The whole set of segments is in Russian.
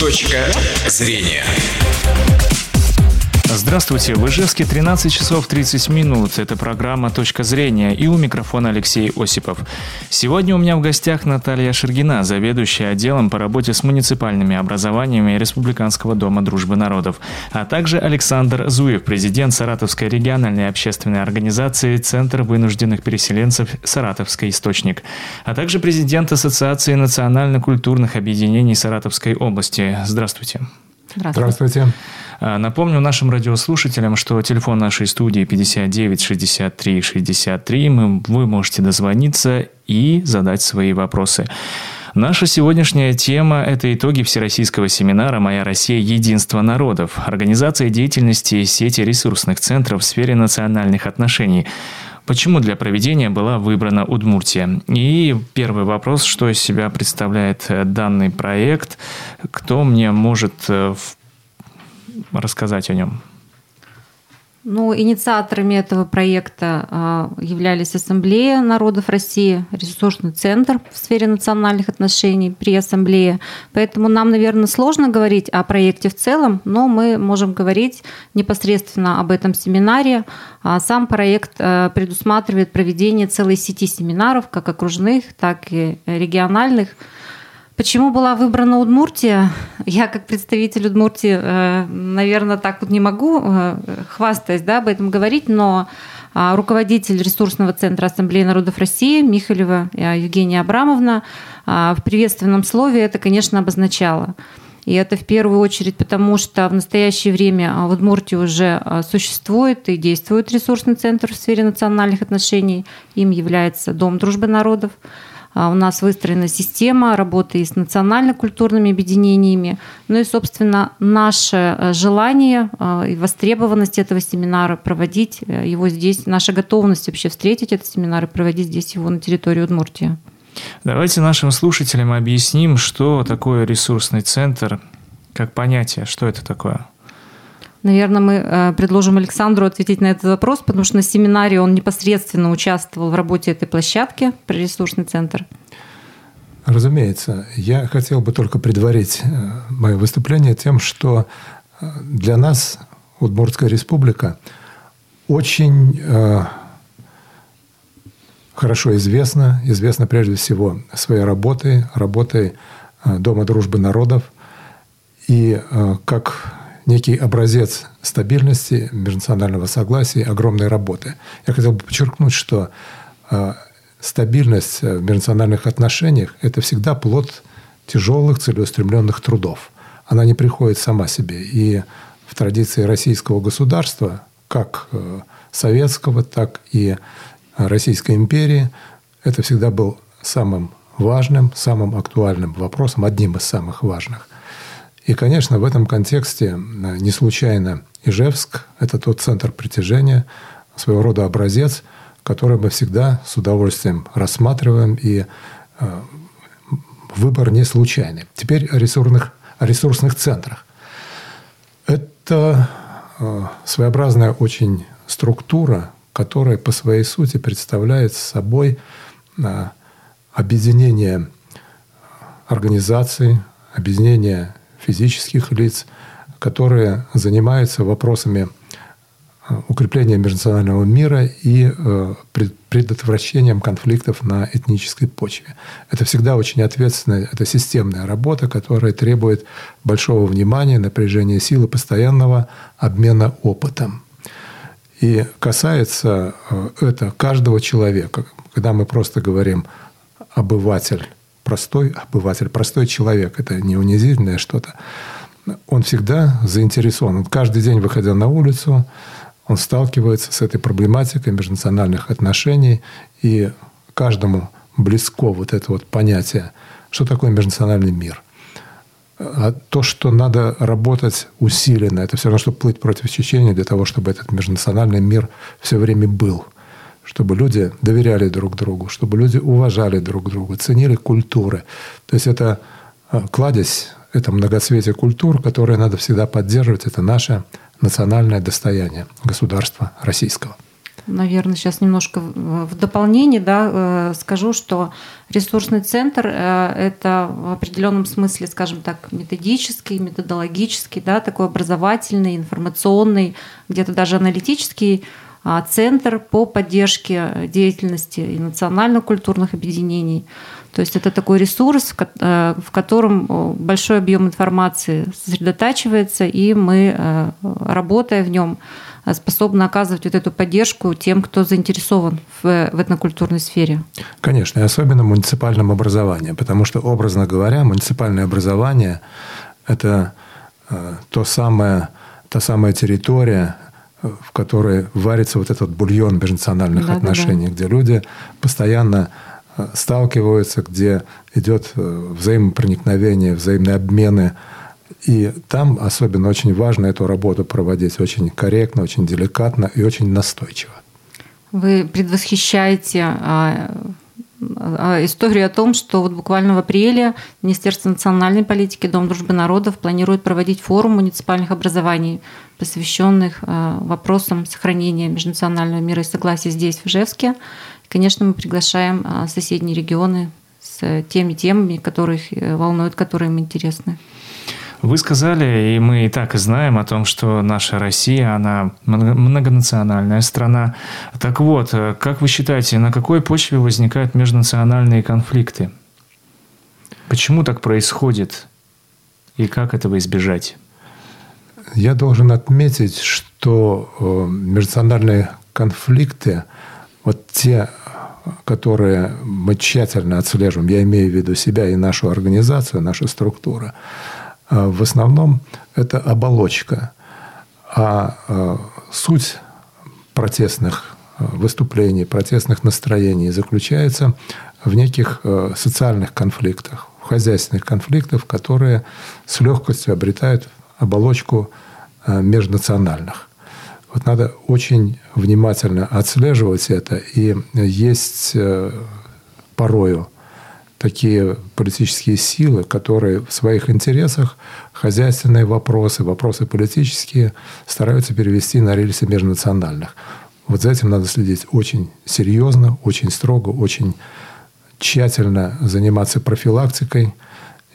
Точка зрения. Здравствуйте, в Ижевске 13 часов 30 минут. Это программа «Точка зрения» и у микрофона Алексей Осипов. Сегодня у меня в гостях Наталья Шергина, заведующая отделом по работе с муниципальными образованиями Республиканского дома дружбы народов, а также Александр Зуев, президент Саратовской региональной общественной организации «Центр вынужденных переселенцев Саратовский источник», а также президент Ассоциации национально-культурных объединений Саратовской области. Здравствуйте. Здравствуйте. Здравствуйте. А, напомню нашим радиослушателям, что телефон нашей студии 59 63 63. Мы, вы можете дозвониться и задать свои вопросы. Наша сегодняшняя тема – это итоги Всероссийского семинара «Моя Россия. Единство народов», организация деятельности сети ресурсных центров в сфере национальных отношений. Почему для проведения была выбрана Удмуртия? И первый вопрос, что из себя представляет данный проект, кто мне может э, рассказать о нем? Ну, инициаторами этого проекта а, являлись Ассамблея народов России, ресурсный центр в сфере национальных отношений при Ассамблее. Поэтому нам, наверное, сложно говорить о проекте в целом, но мы можем говорить непосредственно об этом семинаре. А сам проект а, предусматривает проведение целой сети семинаров, как окружных, так и региональных, Почему была выбрана Удмуртия? Я как представитель Удмуртии, э, наверное, так вот не могу э, хвастаясь да, об этом говорить, но а, руководитель ресурсного центра Ассамблеи народов России Михалева э, Евгения Абрамовна а, в приветственном слове это, конечно, обозначала. И это в первую очередь потому, что в настоящее время в Удмуртии уже существует и действует ресурсный центр в сфере национальных отношений. Им является Дом дружбы народов. А, у нас выстроена система работы с национально-культурными объединениями. Ну и, собственно, наше э, желание э, и востребованность этого семинара проводить э, его здесь, наша готовность вообще встретить этот семинар и проводить здесь его на территории Удмуртии. Давайте нашим слушателям объясним, что такое ресурсный центр, как понятие, что это такое. Наверное, мы э, предложим Александру ответить на этот вопрос, потому что на семинаре он непосредственно участвовал в работе этой площадки про ресурсный центр. Разумеется. Я хотел бы только предварить э, мое выступление тем, что э, для нас Удмуртская республика очень хорошо известна, известна прежде всего своей работой, работой Дома дружбы народов. И как некий образец стабильности, межнационального согласия, огромной работы. Я хотел бы подчеркнуть, что э, стабильность в межнациональных отношениях – это всегда плод тяжелых, целеустремленных трудов. Она не приходит сама себе. И в традиции российского государства, как э, советского, так и Российской империи, это всегда был самым важным, самым актуальным вопросом, одним из самых важных. И, конечно, в этом контексте э, не случайно Ижевск – это тот центр притяжения, своего рода образец, который мы всегда с удовольствием рассматриваем, и э, выбор не случайный. Теперь о ресурсных, о ресурсных центрах. Это э, своеобразная очень структура, которая по своей сути представляет собой объединение организаций, объединение физических лиц, которые занимаются вопросами э, укрепления межнационального мира и э, предотвращением конфликтов на этнической почве. Это всегда очень ответственная, это системная работа, которая требует большого внимания, напряжения силы, постоянного обмена опытом. И касается э, это каждого человека. Когда мы просто говорим обыватель, простой обыватель, простой человек, это не унизительное что-то, он всегда заинтересован. Он каждый день, выходя на улицу, он сталкивается с этой проблематикой межнациональных отношений, и каждому близко вот это вот понятие, что такое межнациональный мир. А то, что надо работать усиленно, это все равно, что плыть против течения для того, чтобы этот межнациональный мир все время был – чтобы люди доверяли друг другу, чтобы люди уважали друг друга, ценили культуры. То есть это э, кладезь, это многоцветие культур, которые надо всегда поддерживать. Это наше национальное достояние государства российского. наверное, сейчас немножко в дополнение да, э, скажу, что ресурсный центр э, – это в определенном смысле, скажем так, методический, методологический, да, такой образовательный, информационный, где-то даже аналитический центр по поддержке деятельности и национально-культурных объединений. То есть это такой ресурс, в э, котором большой объем информации сосредотачивается, и мы, работая в нем, способны оказывать вот эту поддержку тем, кто заинтересован в, в этнокультурной сфере. Конечно, и особенно муниципальном образовании, потому что, образно говоря, муниципальное образование – это э, то самое, та самая территория, в которой варится вот этот бульон межнациональных да, отношений, да, да. где люди постоянно э, сталкиваются, где идет э, взаимопроникновение, взаимные обмены и там особенно очень важно эту работу проводить очень корректно, очень деликатно и очень настойчиво. Вы предвосхищаете а, историю о том, что вот буквально в апреле Министерство национальной политики, Дом дружбы народов планирует проводить форум муниципальных образований, посвященных а, вопросам сохранения межнационального мира и согласия здесь, в Ижевске. Конечно, мы приглашаем соседние регионы с теми темами, которых э, волнуют, которые им интересны. Вы сказали, и мы и так знаем о том, что наша Россия, она многонациональная страна. Так вот, как вы считаете, на какой почве возникают межнациональные конфликты? Почему так происходит? И как этого избежать? Я должен отметить, что э, межнациональные конфликты, вот те, которые мы тщательно отслеживаем, я имею в виду себя и нашу организацию, нашу структуру, в основном это оболочка. А, а суть протестных а, выступлений, протестных настроений заключается в неких социальных конфликтах, в хозяйственных конфликтах, которые с легкостью обретают оболочку межнациональных. Вот надо очень внимательно отслеживать это. И есть порою такие политические силы, которые в своих интересах хозяйственные вопросы, вопросы политические стараются перевести на рельсы межнациональных. Вот за этим надо следить очень серьезно, очень строго, очень тщательно заниматься профилактикой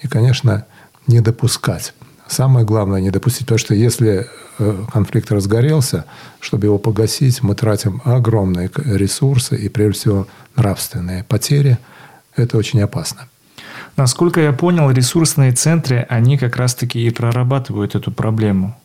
и, конечно, не допускать. Самое главное не допустить, потому что если э, конфликт разгорелся, чтобы его погасить, мы тратим огромные ресурсы и, прежде всего, нравственные потери – это очень опасно. Насколько я понял, ресурсные центры, они как раз-таки и прорабатывают эту проблему.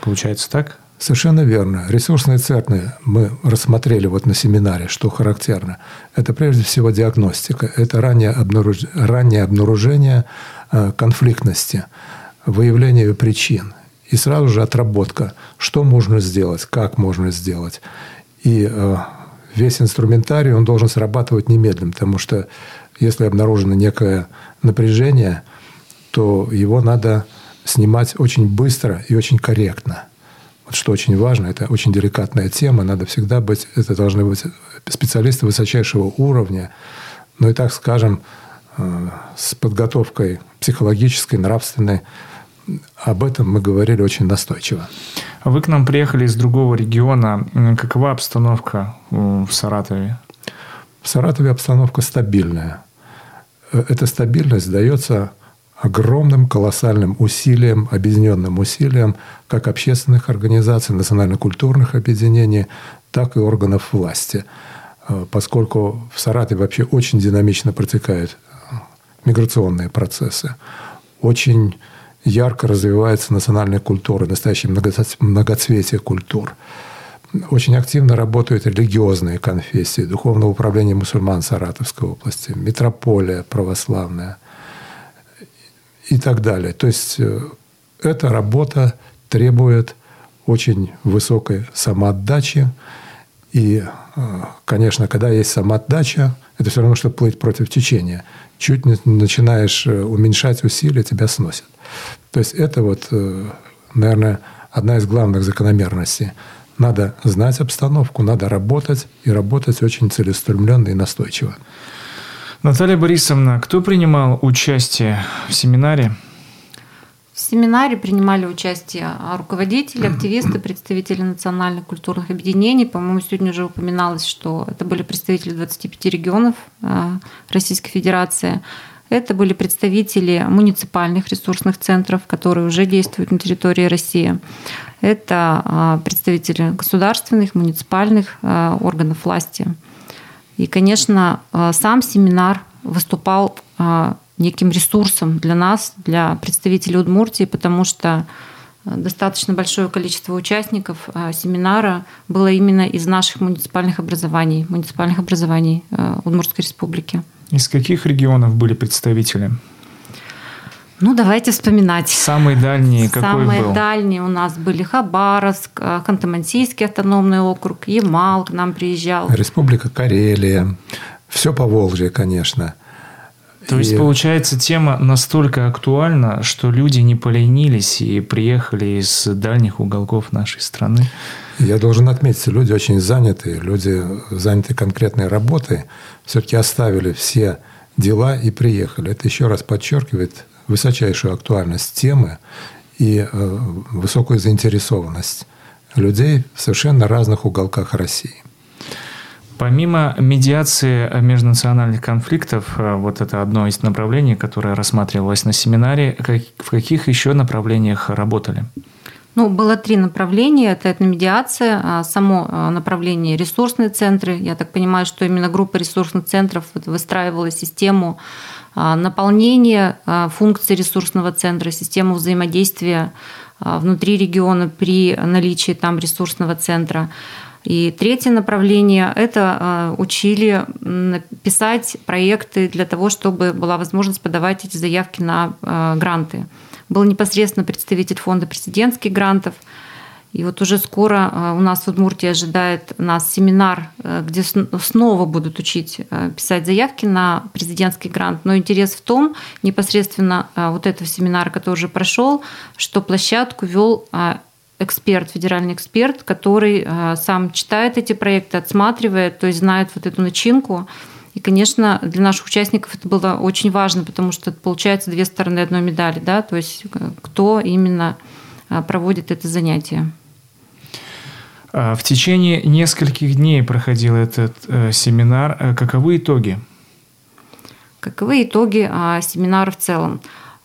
Получается так? Совершенно верно. Ресурсные центры мы рассмотрели вот на семинаре, что характерно. Это прежде всего диагностика, это раннее, обнаруж... раннее обнаружение э, конфликтности, выявление причин. И сразу же отработка, что можно сделать, как можно сделать. И э, весь инструментарий, он должен срабатывать немедленно, потому что если обнаружено некое напряжение, то его надо снимать очень быстро и очень корректно. Вот что очень важно, это очень деликатная тема, надо всегда быть, это должны быть специалисты высочайшего уровня, ну и так скажем, э, с подготовкой психологической, нравственной, об этом мы говорили очень настойчиво. Вы к нам приехали из другого региона. Какова обстановка в Саратове? В Саратове обстановка стабильная. Э, эта стабильность дается огромным, колоссальным усилием, объединенным усилием как общественных организаций, национально-культурных объединений, так и органов власти. Э, поскольку в Саратове вообще очень динамично протекают э, миграционные процессы. Очень ярко развивается национальная культура, настоящее многоцветие культур. Очень активно работают религиозные конфессии, Духовное управление мусульман Саратовской области, метрополия православная и так далее. То есть э, эта работа требует очень высокой самоотдачи. И, э, конечно, когда есть самоотдача, это все равно, что плыть против течения. Чуть начинаешь э, уменьшать усилия, тебя сносят. То есть это вот, э, наверное, одна из главных закономерностей. Надо знать обстановку, надо работать и работать очень целеустремленно и настойчиво. Наталья Борисовна, кто принимал участие в семинаре? Семинаре принимали участие руководители, активисты, представители национальных культурных объединений. По-моему, сегодня уже упоминалось, что это были представители 25 регионов Российской Федерации. Это были представители муниципальных ресурсных центров, которые уже действуют на территории России. Это а, представители государственных, муниципальных а, органов власти. И, конечно, а, сам семинар выступал неким ресурсом для нас, для представителей Удмуртии, потому что достаточно большое количество участников семинара было именно из наших муниципальных образований, муниципальных образований Удмуртской республики. Из каких регионов были представители? Ну, давайте вспоминать. Самые дальние какой Самые был? дальние у нас были Хабаровск, э, Ханты-Мансийский автономный округ, Ямал к нам приезжал. Республика Карелия. Все по Волжье, конечно. То и... есть, получается, тема настолько актуальна, что люди не поленились и приехали из дальних уголков нашей страны. Я должен отметить, люди очень заняты, люди заняты конкретной работой, все-таки оставили все дела и приехали. Это еще раз подчеркивает высочайшую актуальность темы и э, высокую заинтересованность людей в совершенно разных уголках России. Помимо медиации межнациональных конфликтов, э, вот это одно из направлений, которое рассматривалось на семинаре, в каких еще направлениях работали? Ну, было три направления. Это этномедиация, а само а, направление ресурсные центры. Я так понимаю, что именно группа ресурсных центров выстраивала систему а, наполнения функций ресурсного центра, систему взаимодействия внутри региона при наличии там ресурсного центра. И третье направление – это учили писать проекты для того, чтобы была возможность подавать эти заявки на гранты был непосредственно представитель фонда президентских грантов. И вот уже скоро э, у нас в Удмуртии ожидает нас семинар, э, где снова будут учить э, писать заявки на президентский грант. Но интерес в том, непосредственно вот этого семинара, который уже прошел, что площадку вел эксперт, федеральный эксперт, который сам читает эти проекты, отсматривает, то есть знает вот эту начинку. И, конечно, для наших участников это было очень важно, потому что это получается две стороны одной медали, да, то есть э, кто именно э, проводит это занятие. А, в течение нескольких дней проходил этот э, семинар. Э, каковы итоги? Каковы итоги э, семинара в целом?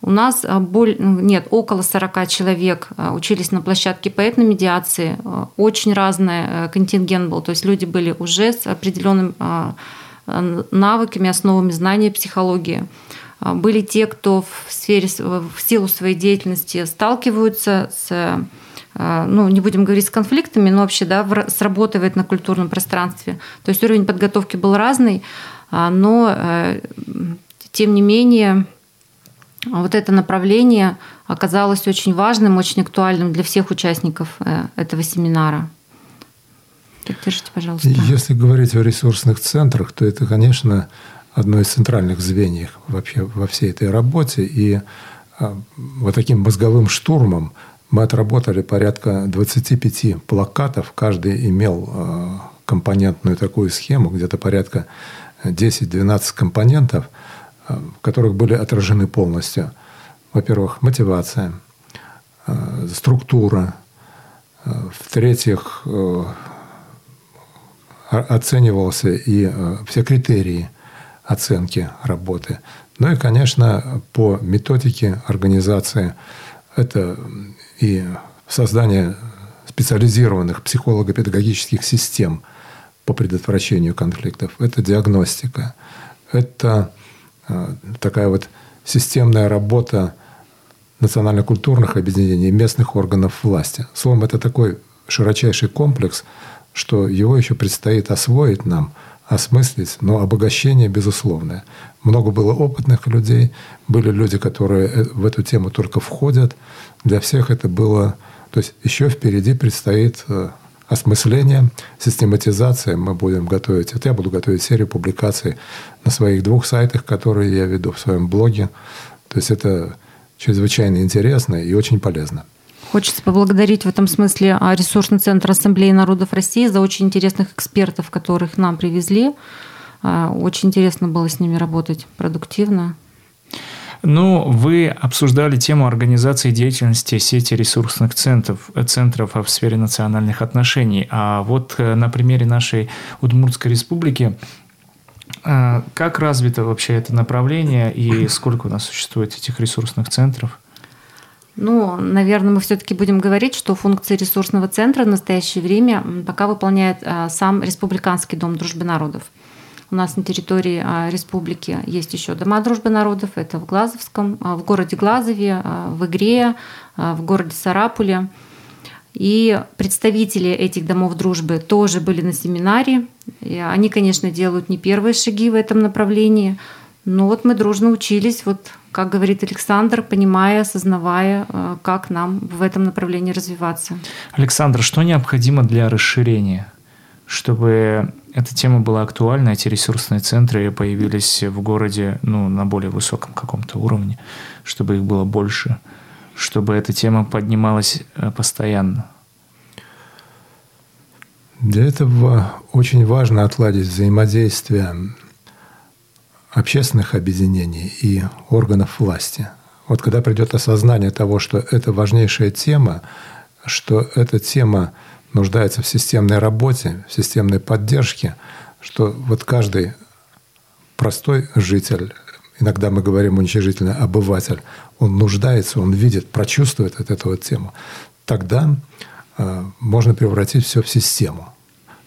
У нас боль, ну, нет, около 40 человек учились на площадке по этномедиации. Очень разный контингент был. То есть люди были уже с определенным навыками, основами знания психологии. А, были те, кто в сфере, в силу своей деятельности сталкиваются с а, ну, не будем говорить с конфликтами, но вообще да, сработывает на культурном пространстве. То есть уровень подготовки был разный, а, но э, тем не менее вот это направление оказалось очень важным, очень актуальным для всех участников э, этого семинара. Поддержите, пожалуйста. Если говорить о ресурсных центрах, то это, конечно, одно из центральных звеньев вообще во всей этой работе. И а, вот таким мозговым штурмом мы отработали порядка 25 плакатов. Каждый имел а, компонентную такую схему, где-то порядка 10-12 компонентов, в которых были отражены полностью, во-первых, мотивация, структура, в-третьих, оценивался и э, все критерии оценки работы. Ну и, конечно, по методике организации это и создание специализированных психолого-педагогических систем по предотвращению конфликтов. Это диагностика. Это э, такая вот системная работа национально-культурных объединений, местных органов власти. Словом, это такой широчайший комплекс – что его еще предстоит освоить нам, осмыслить, но обогащение безусловное. Много было опытных людей, были люди, которые э, в эту тему только входят. Для всех это было... То есть еще впереди предстоит осмысление, систематизация. Мы будем готовить... Это я буду готовить серию публикаций на своих двух сайтах, которые я веду в своем блоге. То есть это чрезвычайно интересно и очень полезно. Хочется поблагодарить в этом смысле а, ресурсный центр Ассамблеи народов России за очень интересных экспертов, которых нам привезли. А, очень интересно было с ними работать, продуктивно. Ну, вы обсуждали тему организации деятельности сети ресурсных центров, центров в сфере национальных отношений. А вот э, на примере нашей Удмуртской республики э, как развито вообще это направление и сколько у нас существует этих ресурсных центров? Ну, наверное, мы все-таки будем говорить, что функции ресурсного центра в настоящее время пока выполняет сам Республиканский дом дружбы народов. У нас на территории а, республики есть еще дома дружбы народов. Это в Глазовском, а, в городе Глазове, в Игре, в городе Сарапуле. И представители этих домов дружбы тоже были на семинаре. И они, конечно, делают не первые шаги в этом направлении, но вот мы дружно учились вот как говорит Александр, понимая, осознавая, как нам в этом направлении развиваться. Александр, что необходимо для расширения, чтобы эта тема была актуальна, эти ресурсные центры появились в городе ну, на более высоком каком-то уровне, чтобы их было больше, чтобы эта тема поднималась э, постоянно? Для этого очень важно отладить взаимодействие общественных объединений и органов власти. Вот когда придет осознание того, что это важнейшая тема, что эта тема нуждается в системной работе, в системной поддержке, что вот каждый простой житель, иногда мы говорим уничижительно обыватель, он нуждается, он видит, прочувствует от этого тему, тогда э, можно превратить все в систему.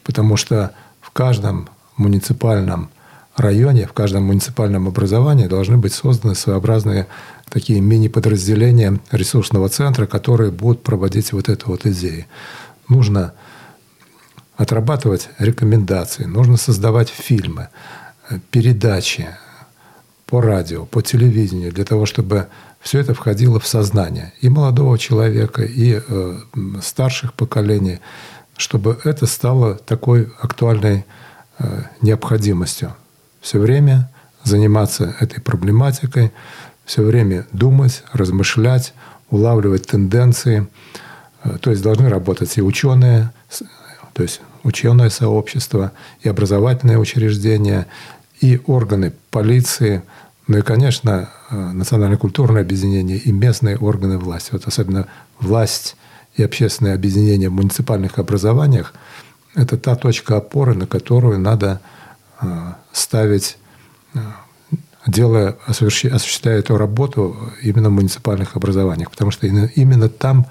Потому что в каждом муниципальном районе, в каждом муниципальном образовании должны быть созданы своеобразные такие мини-подразделения ресурсного центра, которые будут проводить вот эту вот идею. Нужно отрабатывать рекомендации, нужно создавать фильмы, передачи по радио, по телевидению, для того, чтобы все это входило в сознание и молодого человека, и э, старших поколений, чтобы это стало такой актуальной э, необходимостью все время заниматься этой проблематикой, все время думать, размышлять, улавливать тенденции. Э, то есть должны работать и ученые, то есть ученое сообщество, и образовательные учреждения, и органы полиции, ну и, конечно, э, национально-культурное объединение и местные органы власти. Вот особенно власть и общественные объединения в муниципальных образованиях – это та точка опоры, на которую надо Э, ставить, делая, осуществляя эту работу именно в муниципальных образованиях, потому что именно там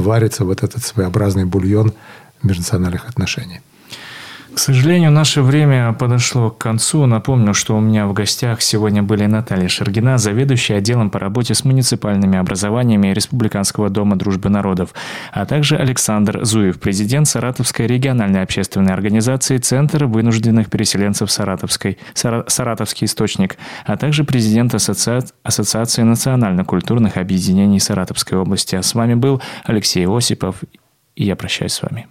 варится вот этот своеобразный бульон межнациональных отношений. К сожалению, наше время подошло к концу. Напомню, что у меня в гостях сегодня были Наталья Шергина, заведующая отделом по работе с муниципальными образованиями Республиканского дома дружбы народов, а также Александр Зуев, президент Саратовской региональной общественной организации Центр вынужденных переселенцев Саратовской, Сара, Саратовский источник, а также президент Ассоциа... Ассоциации национально-культурных объединений Саратовской области. А с вами был Алексей Осипов, и я прощаюсь с вами.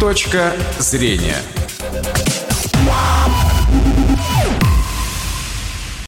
Точка зрения.